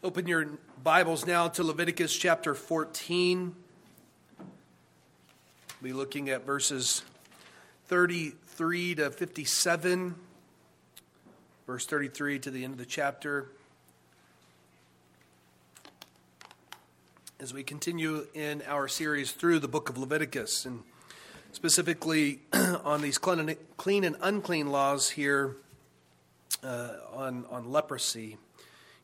Open your Bibles now to Leviticus chapter 14. We'll be looking at verses 33 to 57, verse 33 to the end of the chapter. As we continue in our series through the book of Leviticus, and specifically on these clean and unclean laws here uh, on, on leprosy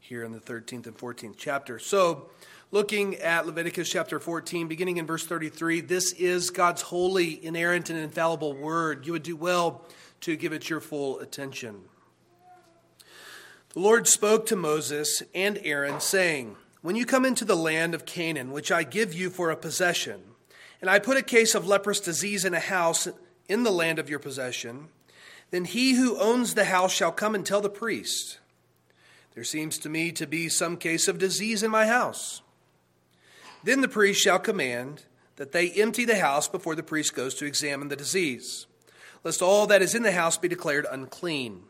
here in the 13th and 14th chapter. So, looking at Leviticus chapter 14, beginning in verse 33, this is God's holy, inerrant, and infallible word. You would do well to give it your full attention. The Lord spoke to Moses and Aaron, saying, When you come into the land of Canaan, which I give you for a possession, and I put a case of leprous disease in a house in the land of your possession, then he who owns the house shall come and tell the priest there seems to me to be some case of disease in my house. Then the priest shall command that they empty the house before the priest goes to examine the disease, lest all that is in the house be declared unclean.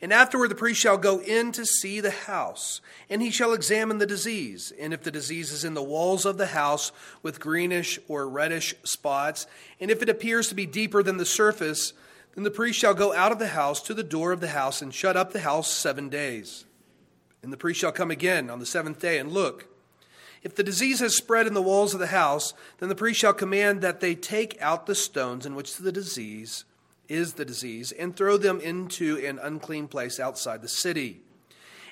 And afterward the priest shall go in to see the house, and he shall examine the disease. And if the disease is in the walls of the house with greenish or reddish spots, and if it appears to be deeper than the surface, then the priest shall go out of the house to the door of the house and shut up the house seven days. And the priest shall come again on the seventh day and look. If the disease has spread in the walls of the house, then the priest shall command that they take out the stones in which the disease is the disease, and throw them into an unclean place outside the city.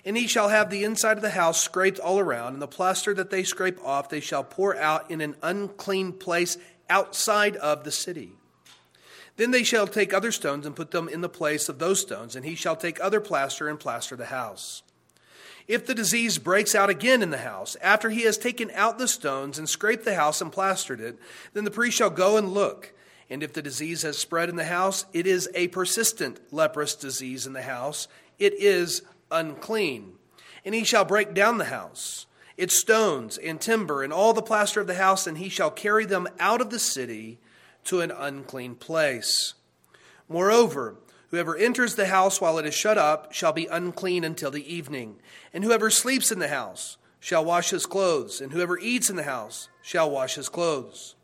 And he shall have the inside of the house scraped all around, and the plaster that they scrape off they shall pour out in an unclean place outside of the city. Then they shall take other stones and put them in the place of those stones, and he shall take other plaster and plaster the house. If the disease breaks out again in the house, after he has taken out the stones and scraped the house and plastered it, then the priest shall go and look. And if the disease has spread in the house, it is a persistent leprous disease in the house. It is unclean. And he shall break down the house, its stones and timber, and all the plaster of the house, and he shall carry them out of the city to an unclean place. Moreover, Whoever enters the house while it is shut up shall be unclean until the evening. And whoever sleeps in the house shall wash his clothes, and whoever eats in the house shall wash his clothes.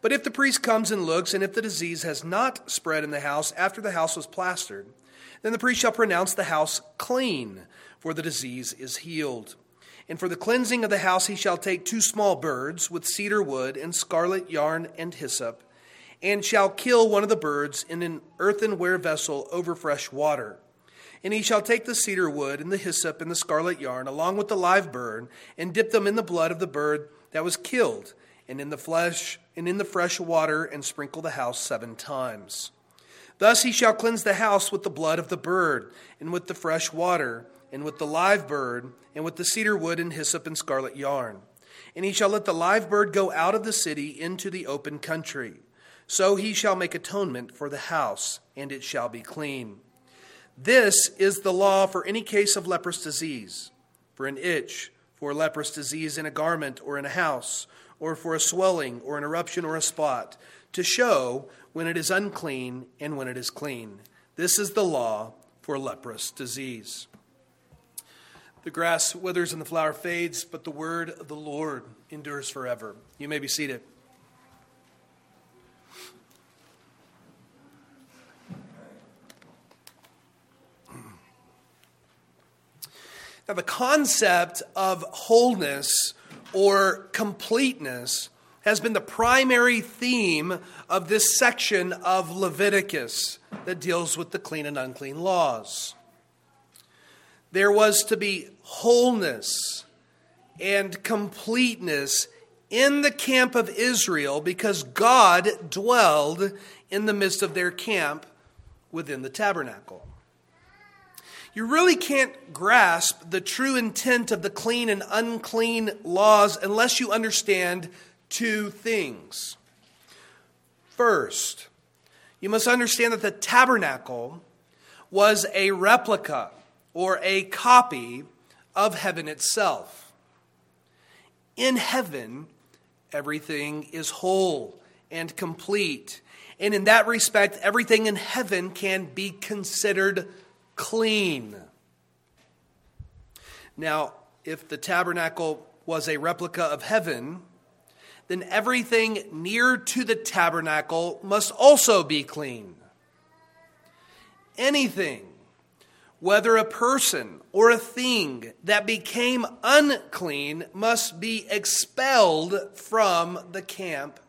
But if the priest comes and looks, and if the disease has not spread in the house after the house was plastered, then the priest shall pronounce the house clean, for the disease is healed. And for the cleansing of the house he shall take two small birds with cedar wood and scarlet yarn and hyssop and shall kill one of the birds in an earthenware vessel over fresh water. And he shall take the cedar wood and the hyssop and the scarlet yarn, along with the live bird, and dip them in the blood of the bird that was killed, and in the flesh and in the fresh water, and sprinkle the house seven times. Thus he shall cleanse the house with the blood of the bird, and with the fresh water, and with the live bird, and with the cedar wood and hyssop and scarlet yarn. And he shall let the live bird go out of the city into the open country. So he shall make atonement for the house, and it shall be clean. This is the law for any case of leprous disease, for an itch, for leprous disease in a garment or in a house, or for a swelling or an eruption or a spot, to show when it is unclean and when it is clean. This is the law for leprous disease. The grass withers and the flower fades, but the word of the Lord endures forever. You may be seated. Now, the concept of wholeness or completeness has been the primary theme of this section of Leviticus that deals with the clean and unclean laws. There was to be wholeness and completeness in the camp of Israel because God dwelled in the midst of their camp within the tabernacle you really can't grasp the true intent of the clean and unclean laws unless you understand two things. First, you must understand that the tabernacle was a replica or a copy of heaven itself. In heaven, everything is whole and complete. And in that respect, everything in heaven can be considered clean. Now, if the tabernacle was a replica of heaven, then everything near to the tabernacle must also be clean. Anything, whether a person or a thing that became unclean, must be expelled from the camp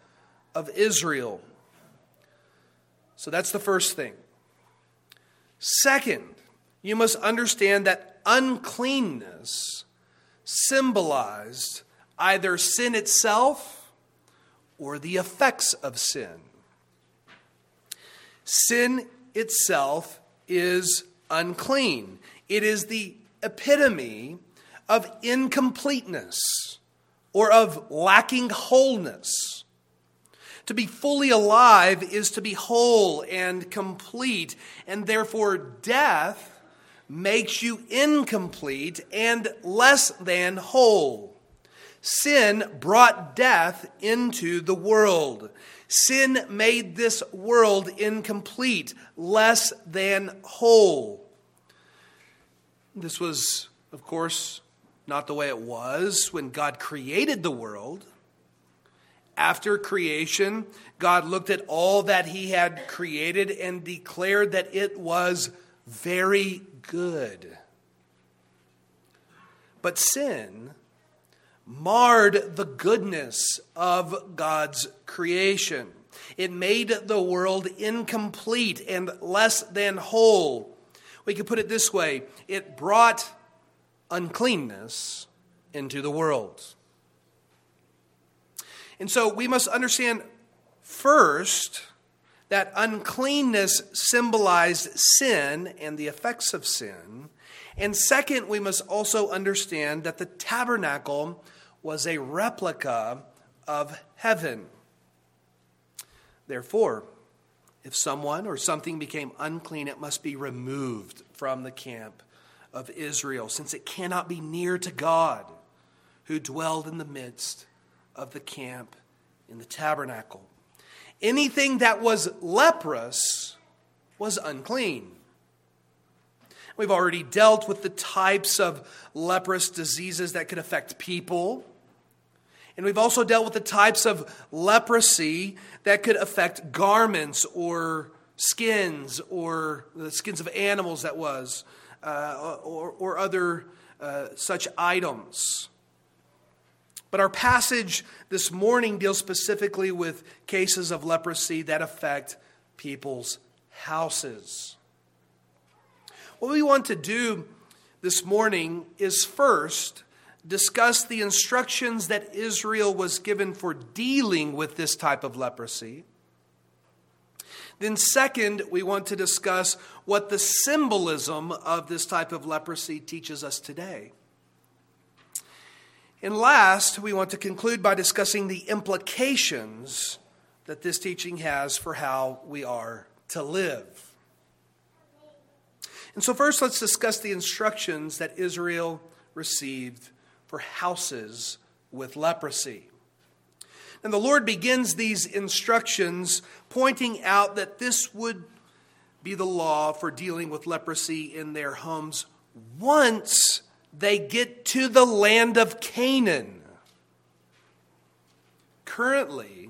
of Israel. So that's the first thing. Second, you must understand that uncleanness symbolized either sin itself or the effects of sin. Sin itself is unclean, it is the epitome of incompleteness or of lacking wholeness. To be fully alive is to be whole and complete, and therefore death makes you incomplete and less than whole. Sin brought death into the world. Sin made this world incomplete, less than whole. This was, of course, not the way it was when God created the world. After creation, God looked at all that He had created and declared that it was very good. But sin marred the goodness of God's creation. It made the world incomplete and less than whole. We could put it this way it brought uncleanness into the world. And so we must understand first that uncleanness symbolized sin and the effects of sin. And second, we must also understand that the tabernacle was a replica of heaven. Therefore, if someone or something became unclean, it must be removed from the camp of Israel, since it cannot be near to God who dwelled in the midst of the camp in the tabernacle. Anything that was leprous was unclean. We've already dealt with the types of leprous diseases that could affect people. And we've also dealt with the types of leprosy that could affect garments or skins or the skins of animals, that was, uh, or, or other uh, such items. But our passage this morning deals specifically with cases of leprosy that affect people's houses. What we want to do this morning is first discuss the instructions that Israel was given for dealing with this type of leprosy. Then, second, we want to discuss what the symbolism of this type of leprosy teaches us today. And last, we want to conclude by discussing the implications that this teaching has for how we are to live. And so, first, let's discuss the instructions that Israel received for houses with leprosy. And the Lord begins these instructions pointing out that this would be the law for dealing with leprosy in their homes once they get to the land of Canaan. Currently,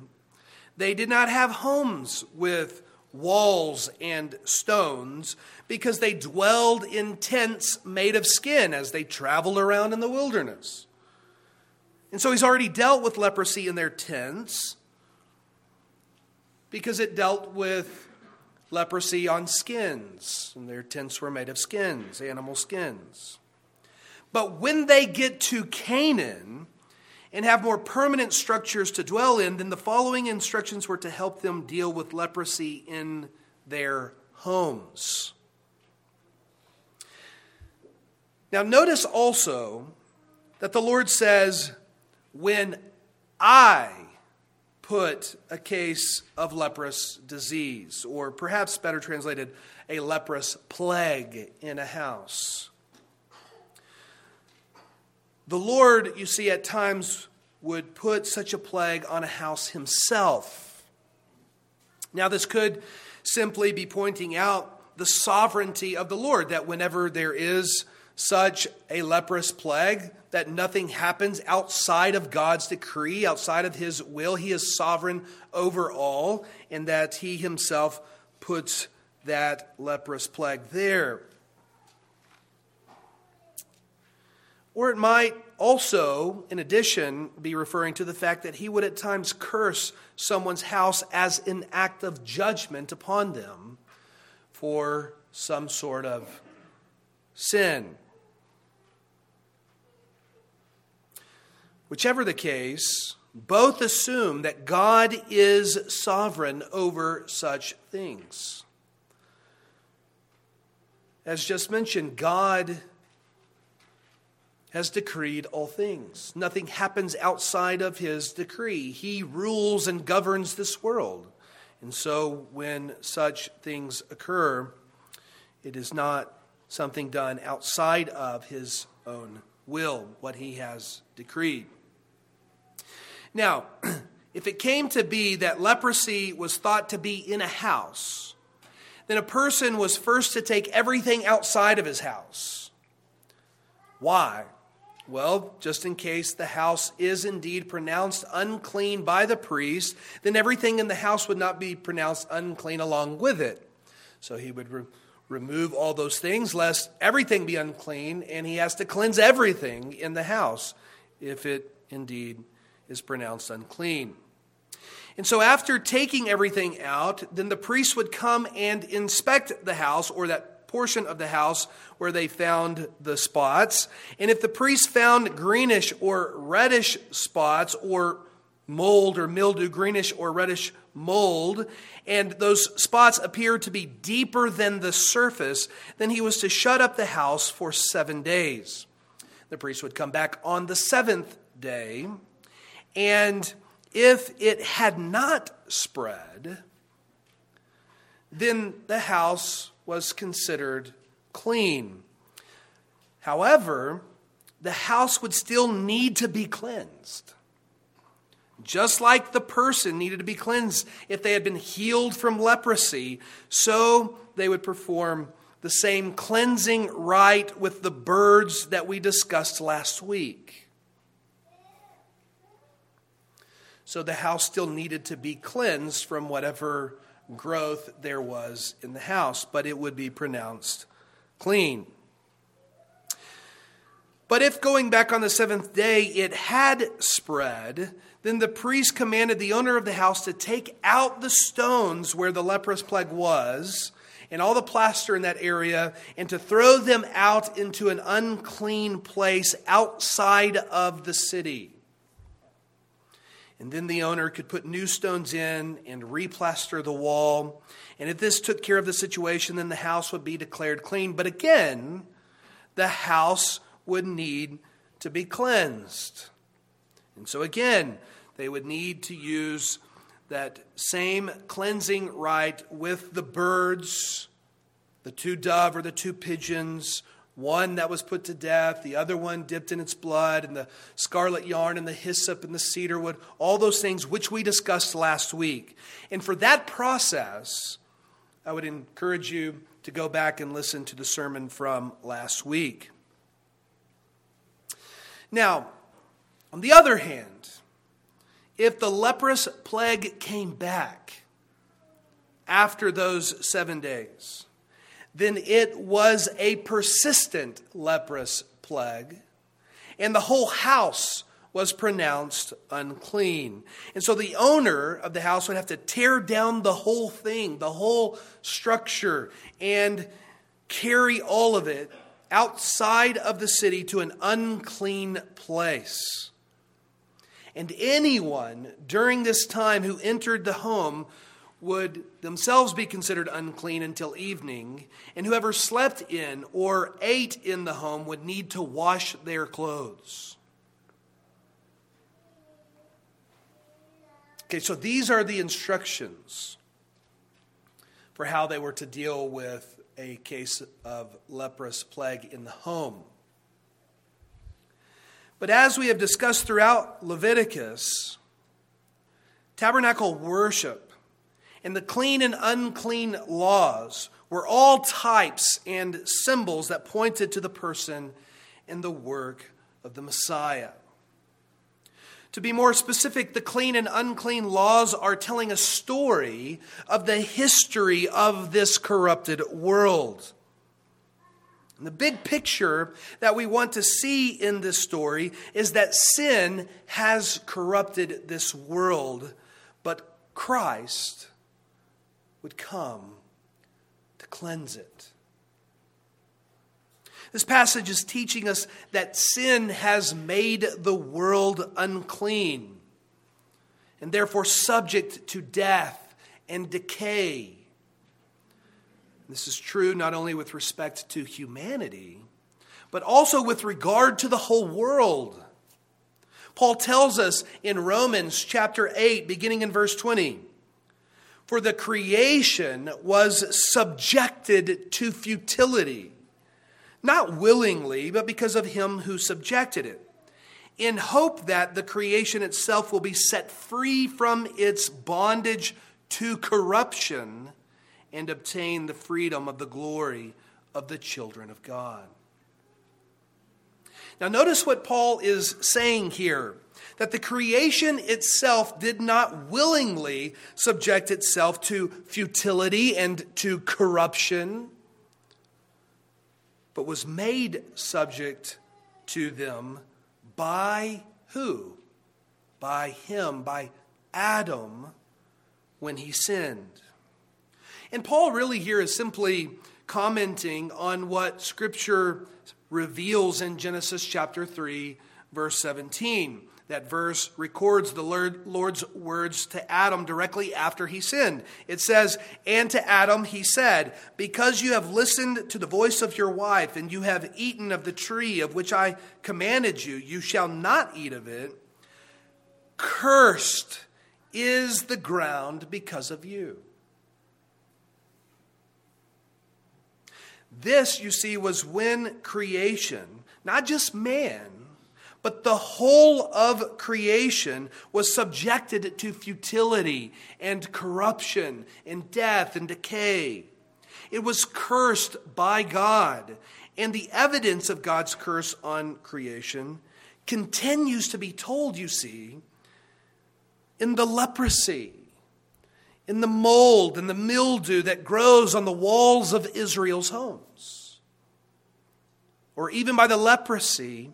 they did not have homes with walls and stones because they dwelled in tents made of skin as they traveled around in the wilderness. And so he's already dealt with leprosy in their tents because it dealt with leprosy on skins, and their tents were made of skins, animal skins. But when they get to Canaan and have more permanent structures to dwell in, then the following instructions were to help them deal with leprosy in their homes. Now, notice also that the Lord says, When I put a case of leprous disease, or perhaps better translated, a leprous plague in a house. The Lord, you see, at times would put such a plague on a house himself. Now, this could simply be pointing out the sovereignty of the Lord, that whenever there is such a leprous plague that nothing happens outside of God's decree, outside of His will. He is sovereign over all, and that He Himself puts that leprous plague there. Or it might also, in addition, be referring to the fact that he would at times curse someone's house as an act of judgment upon them for some sort of sin. Whichever the case, both assume that God is sovereign over such things. As just mentioned, God has decreed all things. Nothing happens outside of his decree. He rules and governs this world. And so when such things occur, it is not something done outside of his own will, what he has decreed. Now, if it came to be that leprosy was thought to be in a house, then a person was first to take everything outside of his house. Why? Well, just in case the house is indeed pronounced unclean by the priest, then everything in the house would not be pronounced unclean along with it. So he would re- remove all those things, lest everything be unclean, and he has to cleanse everything in the house if it indeed is pronounced unclean. And so, after taking everything out, then the priest would come and inspect the house or that portion of the house where they found the spots. And if the priest found greenish or reddish spots or mold or mildew, greenish or reddish mold, and those spots appeared to be deeper than the surface, then he was to shut up the house for seven days. The priest would come back on the seventh day, and if it had not spread, then the house was considered clean. However, the house would still need to be cleansed. Just like the person needed to be cleansed if they had been healed from leprosy, so they would perform the same cleansing rite with the birds that we discussed last week. So the house still needed to be cleansed from whatever growth there was in the house, but it would be pronounced clean. But if going back on the seventh day it had spread, then the priest commanded the owner of the house to take out the stones where the leprous plague was and all the plaster in that area and to throw them out into an unclean place outside of the city. And then the owner could put new stones in and replaster the wall. And if this took care of the situation, then the house would be declared clean. But again, the house would need to be cleansed. And so again, they would need to use that same cleansing rite with the birds, the two dove or the two pigeons, one that was put to death, the other one dipped in its blood, and the scarlet yarn and the hyssop and the cedar wood, all those things which we discussed last week. And for that process, I would encourage you to go back and listen to the sermon from last week. Now, on the other hand, if the leprous plague came back after those seven days, then it was a persistent leprous plague, and the whole house was pronounced unclean. And so the owner of the house would have to tear down the whole thing, the whole structure, and carry all of it outside of the city to an unclean place. And anyone during this time who entered the home would themselves be considered unclean until evening, and whoever slept in or ate in the home would need to wash their clothes. Okay, so these are the instructions for how they were to deal with a case of leprous plague in the home. But as we have discussed throughout Leviticus, tabernacle worship and the clean and unclean laws were all types and symbols that pointed to the person and the work of the Messiah. To be more specific, the clean and unclean laws are telling a story of the history of this corrupted world. And the big picture that we want to see in this story is that sin has corrupted this world, but Christ would come to cleanse it. This passage is teaching us that sin has made the world unclean and therefore subject to death and decay. This is true not only with respect to humanity, but also with regard to the whole world. Paul tells us in Romans chapter 8, beginning in verse 20 For the creation was subjected to futility, not willingly, but because of him who subjected it, in hope that the creation itself will be set free from its bondage to corruption and obtain the freedom of the glory of the children of God. Now, notice what Paul is saying here that the creation itself did not willingly subject itself to futility and to corruption, but was made subject to them by who? By him, by Adam, when he sinned. And Paul really here is simply commenting on what Scripture reveals in Genesis chapter 3, verse 17. That verse records the Lord's words to Adam directly after he sinned. It says, And to Adam he said, Because you have listened to the voice of your wife, and you have eaten of the tree of which I commanded you, you shall not eat of it. Cursed is the ground because of you. This, you see, was when creation, not just man, but the whole of creation was subjected to futility and corruption and death and decay. It was cursed by God. And the evidence of God's curse on creation continues to be told, you see, in the leprosy in the mold and the mildew that grows on the walls of Israel's homes, or even by the leprosy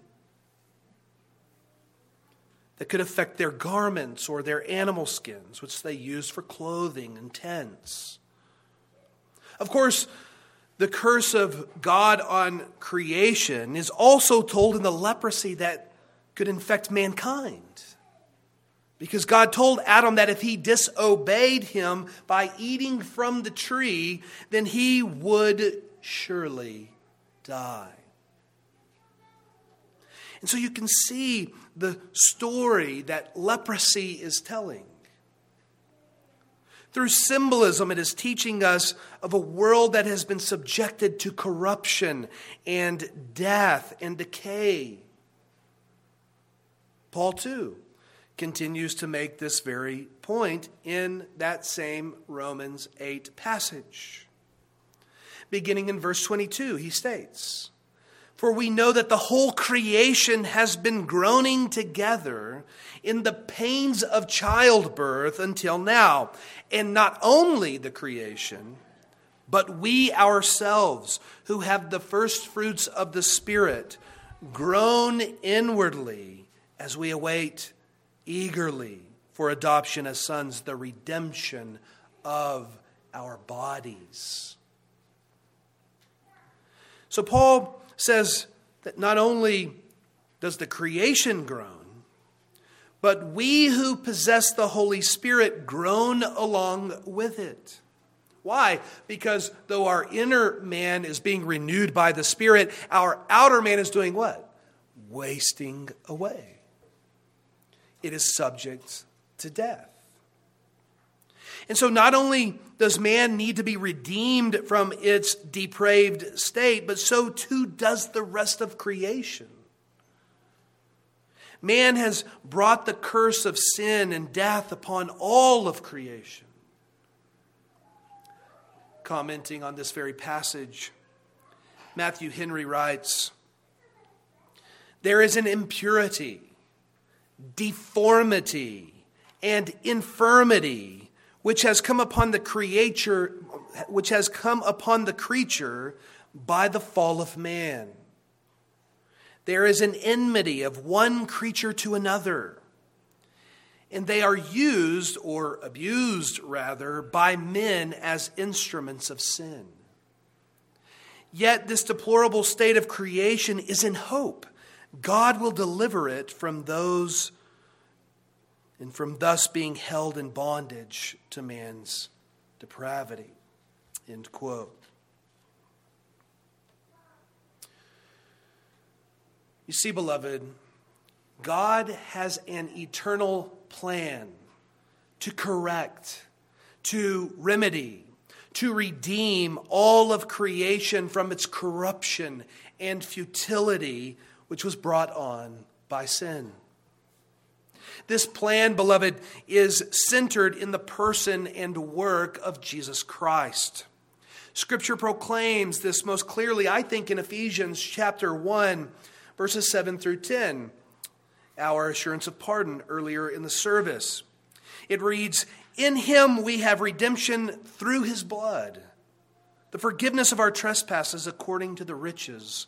that could affect their garments or their animal skins, which they used for clothing and tents. Of course, the curse of God on creation is also told in the leprosy that could infect mankind. Because God told Adam that if he disobeyed him by eating from the tree, then he would surely die. And so you can see the story that leprosy is telling. Through symbolism, it is teaching us of a world that has been subjected to corruption and death and decay. Paul, too, continues to make this very point in that same Romans 8 passage. Beginning in verse 22, he states, For we know that the whole creation has been groaning together in the pains of childbirth until now. And not only the creation, but we ourselves, who have the first fruits of the Spirit, groan inwardly as we await eagerly for adoption as sons, the redemption of our bodies. So, Paul says that not only does the creation groan, but we who possess the Holy Spirit groan along with it. Why? Because though our inner man is being renewed by the Spirit, our outer man is doing what? Wasting away it is subject to death. And so, not only does man need to be redeemed from its depraved state, but so too does the rest of creation. Man has brought the curse of sin and death upon all of creation. commenting on this very passage. Matthew Henry writes There is an impurity, deformity, and infirmity which has come upon the creature which has come upon the creature by the fall of man. There is an enmity of one creature to another. And they are used, or abused rather, by men as instruments of sin. Yet this deplorable state of creation is in hope. God will deliver it from those and from thus being held in bondage to man's depravity. End quote. You see, beloved, God has an eternal plan to correct, to remedy, to redeem all of creation from its corruption and futility which was brought on by sin. This plan, beloved, is centered in the person and work of Jesus Christ. Scripture proclaims this most clearly, I think, in Ephesians chapter 1, verses 7 through 10, our assurance of pardon earlier in the service. It reads, In him we have redemption through his blood, the forgiveness of our trespasses according to the riches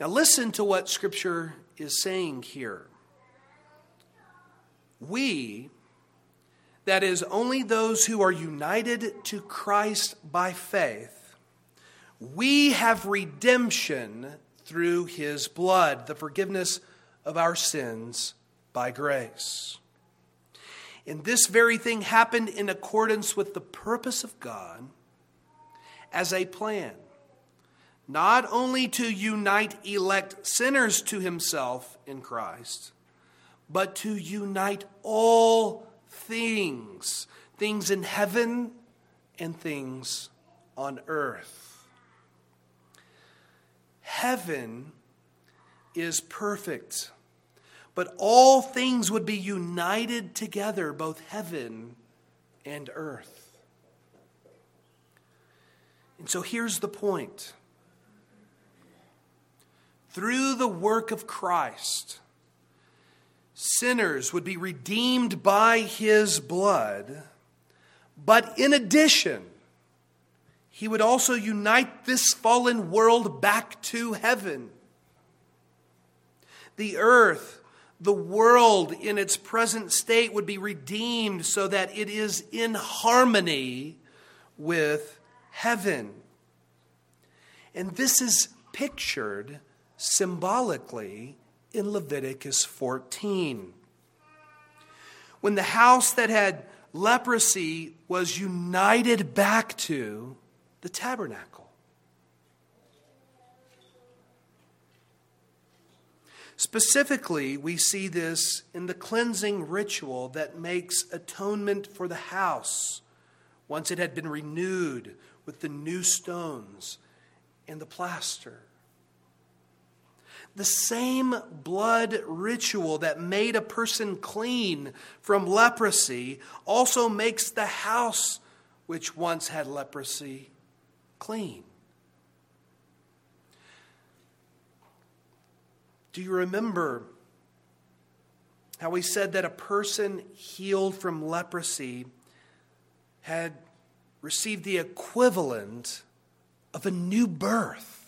Now, listen to what Scripture is saying here. We, that is, only those who are united to Christ by faith, we have redemption through his blood, the forgiveness of our sins by grace. And this very thing happened in accordance with the purpose of God as a plan not only to unite elect sinners to himself in Christ, but to unite all things, things in heaven and things on earth. Heaven is perfect, but all things would be united together, both heaven and earth. And so here's the point through the work of Christ, sinners would be redeemed by his blood. But in addition, he would also unite this fallen world back to heaven. The earth, the world in its present state would be redeemed so that it is in harmony with heaven. And this is pictured symbolically in Leviticus 14. When the house that had leprosy was united back to the tabernacle. Specifically, we see this in the cleansing ritual that makes atonement for the house once it had been renewed with the new stones and the plaster. The same blood ritual that made a person clean from leprosy also makes the house which once had leprosy clean. Do you remember how we said that a person healed from leprosy had received the equivalent of a new birth?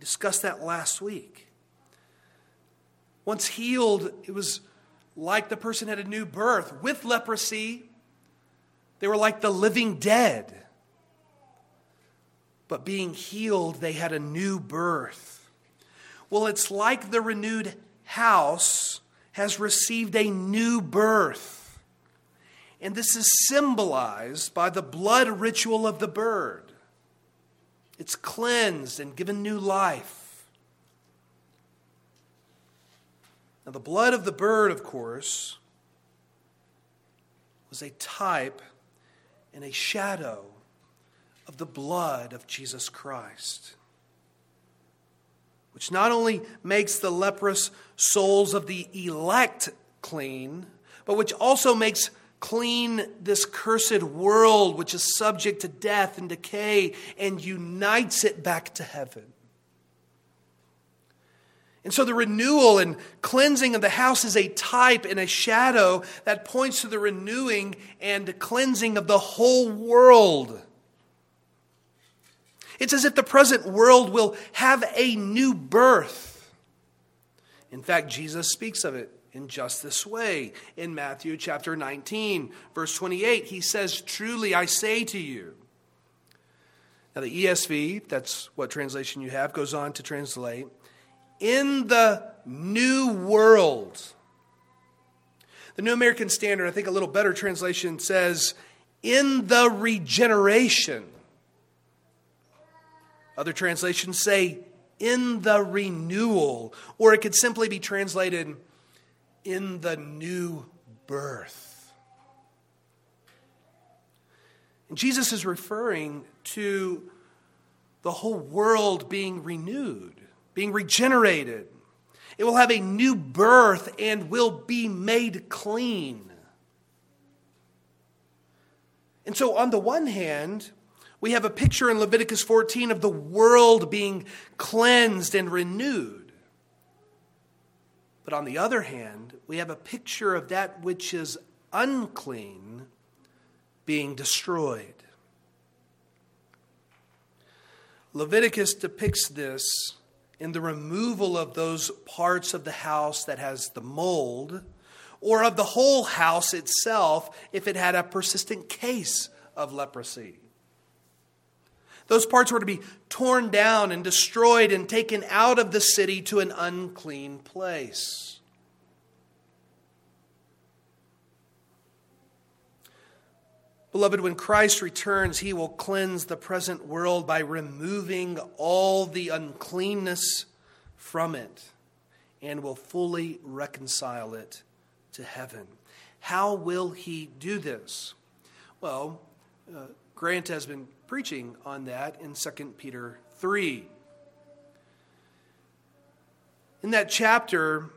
Discussed that last week. Once healed, it was like the person had a new birth. With leprosy, they were like the living dead. But being healed, they had a new birth. Well, it's like the renewed house has received a new birth. And this is symbolized by the blood ritual of the bird. It's cleansed and given new life. Now, the blood of the bird, of course, was a type and a shadow of the blood of Jesus Christ, which not only makes the leprous souls of the elect clean, but which also makes clean this cursed world which is subject to death and decay and unites it back to heaven. And so the renewal and cleansing of the house is a type and a shadow that points to the renewing and cleansing of the whole world. It's as if the present world will have a new birth. In fact, Jesus speaks of it in just this way. In Matthew chapter 19, verse 28, he says, Truly I say to you. Now, the ESV, that's what translation you have, goes on to translate, in the new world. The New American Standard, I think a little better translation says, in the regeneration. Other translations say, in the renewal. Or it could simply be translated, in the new birth. And Jesus is referring to the whole world being renewed, being regenerated. It will have a new birth and will be made clean. And so, on the one hand, we have a picture in Leviticus 14 of the world being cleansed and renewed. But on the other hand, we have a picture of that which is unclean being destroyed. Leviticus depicts this in the removal of those parts of the house that has the mold, or of the whole house itself if it had a persistent case of leprosy. Those parts were to be torn down and destroyed and taken out of the city to an unclean place. Beloved, when Christ returns, he will cleanse the present world by removing all the uncleanness from it and will fully reconcile it to heaven. How will he do this? Well, uh, Grant has been preaching on that in 2 Peter 3. In that chapter,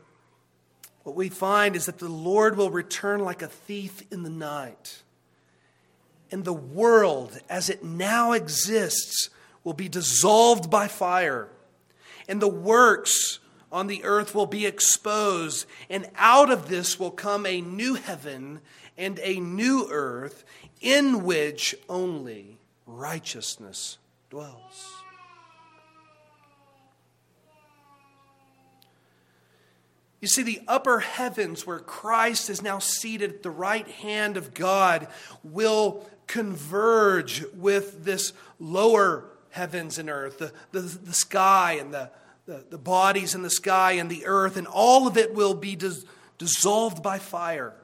what we find is that the Lord will return like a thief in the night. And the world, as it now exists, will be dissolved by fire. And the works on the earth will be exposed. And out of this will come a new heaven and a new earth in which only righteousness dwells. You see, the upper heavens, where Christ is now seated at the right hand of God, will converge with this lower heavens and earth, the, the, the sky and the, the, the, bodies in the sky and the earth, and all of it will be dis- dissolved by fire.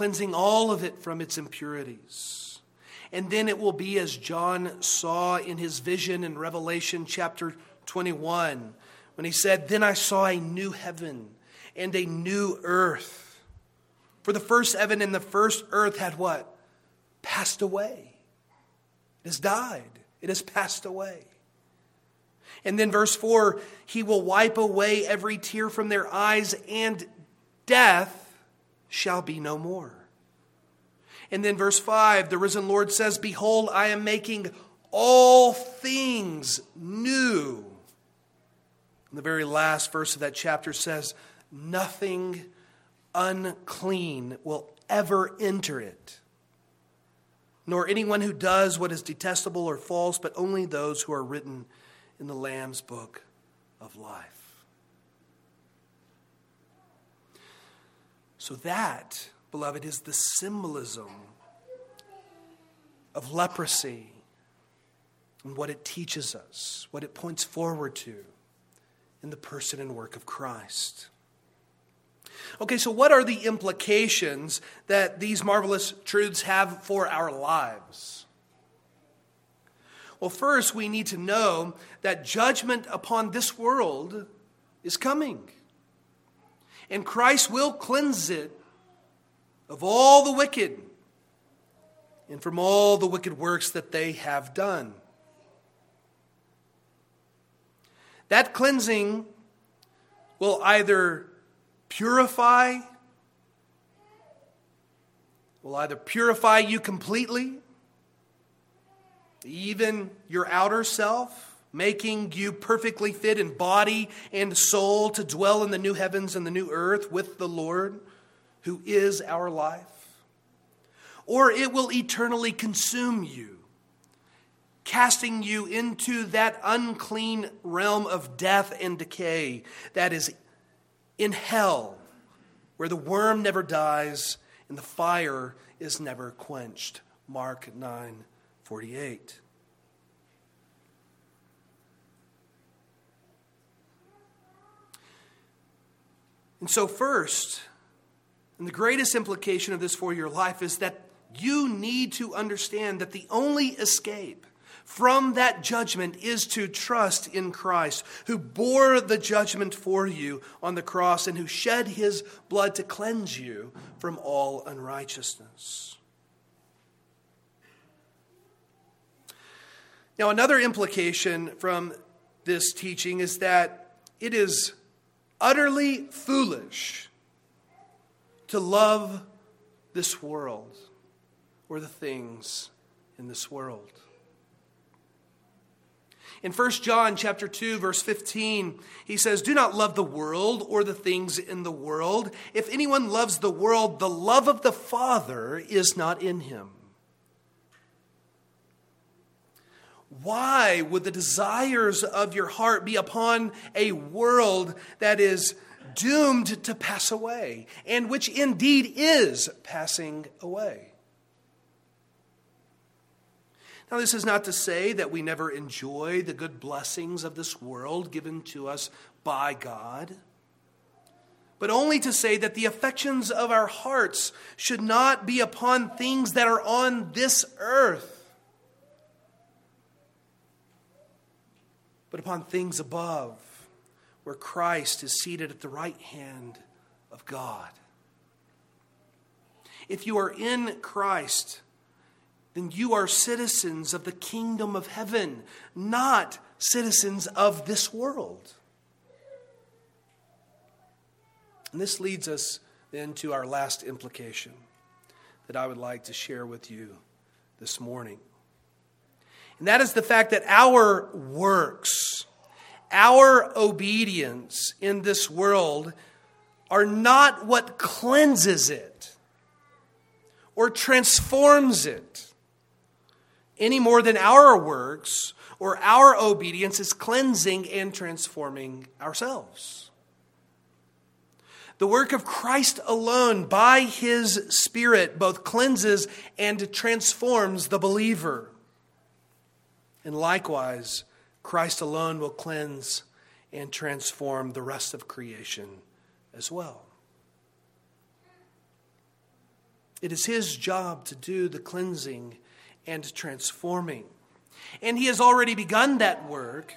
Cleansing all of it from its impurities. And then it will be as John saw in his vision in Revelation chapter 21, when he said, Then I saw a new heaven and a new earth. For the first heaven and the first earth had what? Passed away. It has died. It has passed away. And then verse 4 He will wipe away every tear from their eyes, and death shall be no more. And then verse 5, the risen Lord says, Behold, I am making all things new. And the very last verse of that chapter says, Nothing unclean will ever enter it, nor anyone who does what is detestable or false, but only those who are written in the Lamb's book of life. So, that, beloved, is the symbolism of leprosy and what it teaches us, what it points forward to in the person and work of Christ. Okay, so what are the implications that these marvelous truths have for our lives? Well, first, we need to know that judgment upon this world is coming. And Christ will cleanse it of all the wicked and from all the wicked works that they have done. That cleansing will either purify, will either purify you completely, even your outer self, making you perfectly fit in body and soul to dwell in the new heavens and the new earth with the Lord, who is our life. Or it will eternally consume you, casting you into that unclean realm of death and decay that is in hell, where the worm never dies and the fire is never quenched. Mark 9 48. And so, first, and the greatest implication of this for your life is that you need to understand that the only escape from that judgment is to trust in Christ, who bore the judgment for you on the cross and who shed his blood to cleanse you from all unrighteousness. Now, another implication from this teaching is that it is utterly foolish to love this world or the things in this world. In 1 John chapter 2 verse 15, he says, "Do not love the world or the things in the world. If anyone loves the world, the love of the Father is not in him." Why would the desires of your heart be upon a world that is doomed to pass away and which indeed is passing away? Now, this is not to say that we never enjoy the good blessings of this world given to us by God, but only to say that the affections of our hearts should not be upon things that are on this earth, but upon things above, where Christ is seated at the right hand of God. If you are in Christ, then you are citizens of the kingdom of heaven, not citizens of this world. And this leads us then to our last implication that I would like to share with you this morning. And that is the fact that our works, our obedience in this world are not what cleanses it or transforms it any more than our works or our obedience is cleansing and transforming ourselves. The work of Christ alone, by his Spirit, both cleanses and transforms the believer. And likewise, Christ alone will cleanse and transform the rest of creation as well. It is his job to do the cleansing and transforming. And he has already begun that work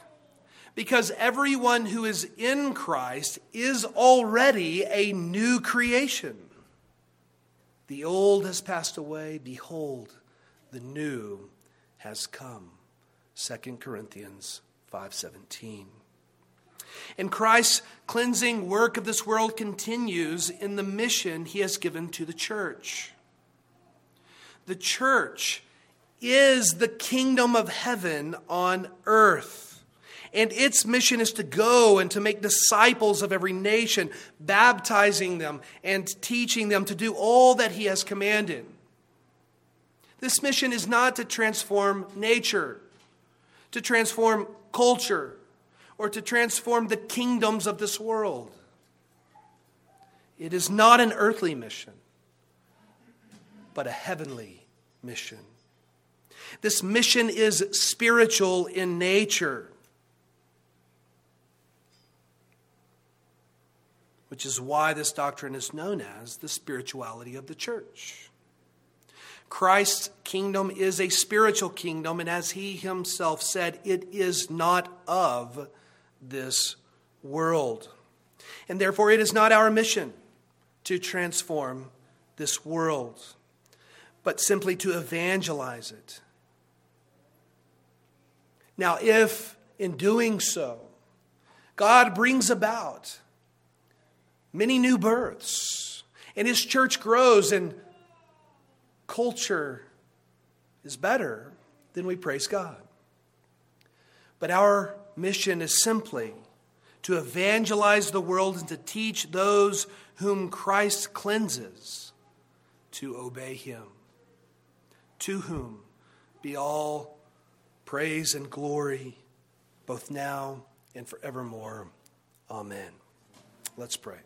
because everyone who is in Christ is already a new creation. The old has passed away, behold, the new has come. 2 Corinthians 5:17. And Christ's cleansing work of this world continues in the mission he has given to the church. The church is the kingdom of heaven on earth. And its mission is to go and to make disciples of every nation, baptizing them and teaching them to do all that he has commanded. This mission is not to transform nature, to transform culture, or to transform the kingdoms of this world. It is not an earthly mission, but a heavenly mission. This mission is spiritual in nature. which is why this doctrine is known as the spirituality of the church. Christ's kingdom is a spiritual kingdom, and as he himself said, it is not of this world. And therefore, it is not our mission to transform this world, but simply to evangelize it. Now, if in doing so, God brings about many new births, and his church grows and culture is better, then we praise God. But our mission is simply to evangelize the world and to teach those whom Christ cleanses to obey him, to whom be all praise and glory, both now and forevermore. Amen. Let's pray.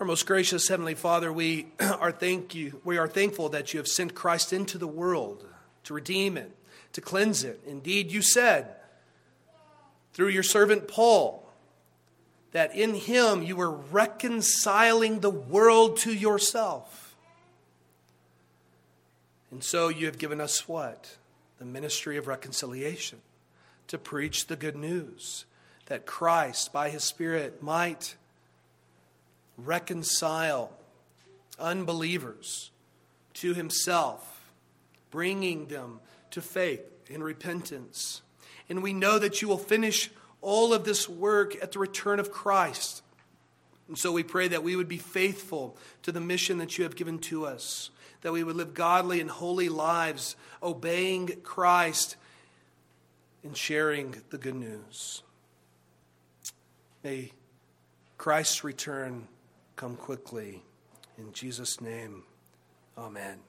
Our most gracious Heavenly Father, we are thank you. We are thankful that you have sent Christ into the world to redeem it, to cleanse it. Indeed, you said through your servant Paul that in him you were reconciling the world to yourself. And so you have given us what? The ministry of reconciliation to preach the good news that Christ, by his Spirit, might reconcile unbelievers to himself, bringing them to faith and repentance. And we know that you will finish all of this work at the return of Christ. And so we pray that we would be faithful to the mission that you have given to us, that we would live godly and holy lives, obeying Christ and sharing the good news. May Christ's return come quickly. In Jesus' name, amen.